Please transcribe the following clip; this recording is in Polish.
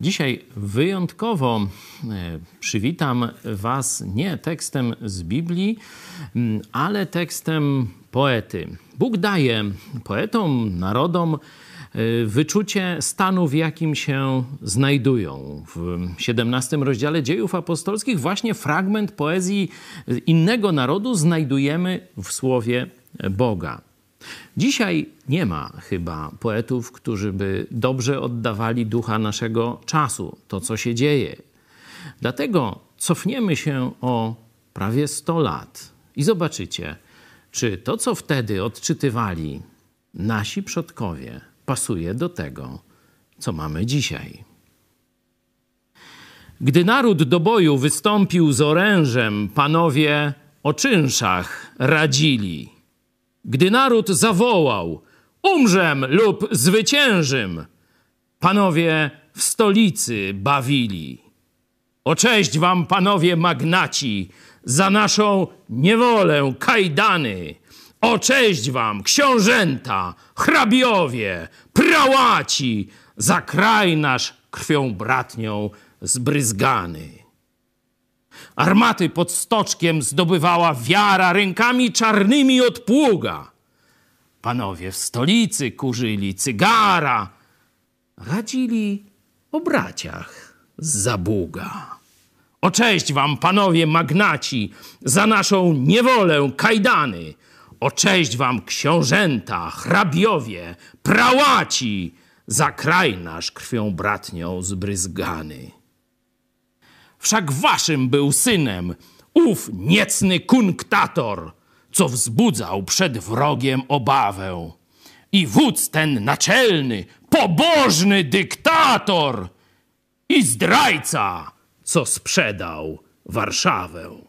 Dzisiaj wyjątkowo e, przywitam Was nie tekstem z Biblii, ale tekstem poety. Bóg daje poetom, narodom e, wyczucie stanu, w jakim się znajdują. W 17 rozdziale dziejów apostolskich właśnie fragment poezji innego narodu znajdujemy w słowie Boga. Dzisiaj nie ma chyba poetów, którzy by dobrze oddawali ducha naszego czasu, to co się dzieje. Dlatego cofniemy się o prawie 100 lat i zobaczycie, czy to, co wtedy odczytywali nasi przodkowie, pasuje do tego, co mamy dzisiaj. Gdy naród do boju wystąpił z orężem, panowie o czynszach radzili. Gdy naród zawołał: Umrzem lub zwyciężym, panowie w stolicy bawili. O cześć wam, panowie magnaci, za naszą niewolę kajdany. O cześć wam, książęta, hrabiowie, prałaci, za kraj nasz krwią bratnią zbryzgany. Armaty pod stoczkiem zdobywała wiara rękami czarnymi od pługa. Panowie w stolicy kurzyli cygara, radzili o braciach z zabuga. O cześć wam, panowie magnaci, za naszą niewolę kajdany. O cześć wam, książęta, hrabiowie, prałaci, za kraj nasz krwią bratnią zbryzgany wszak waszym był synem, ów niecny kunktator, co wzbudzał przed wrogiem obawę. I wódz ten naczelny, pobożny dyktator i zdrajca, co sprzedał Warszawę.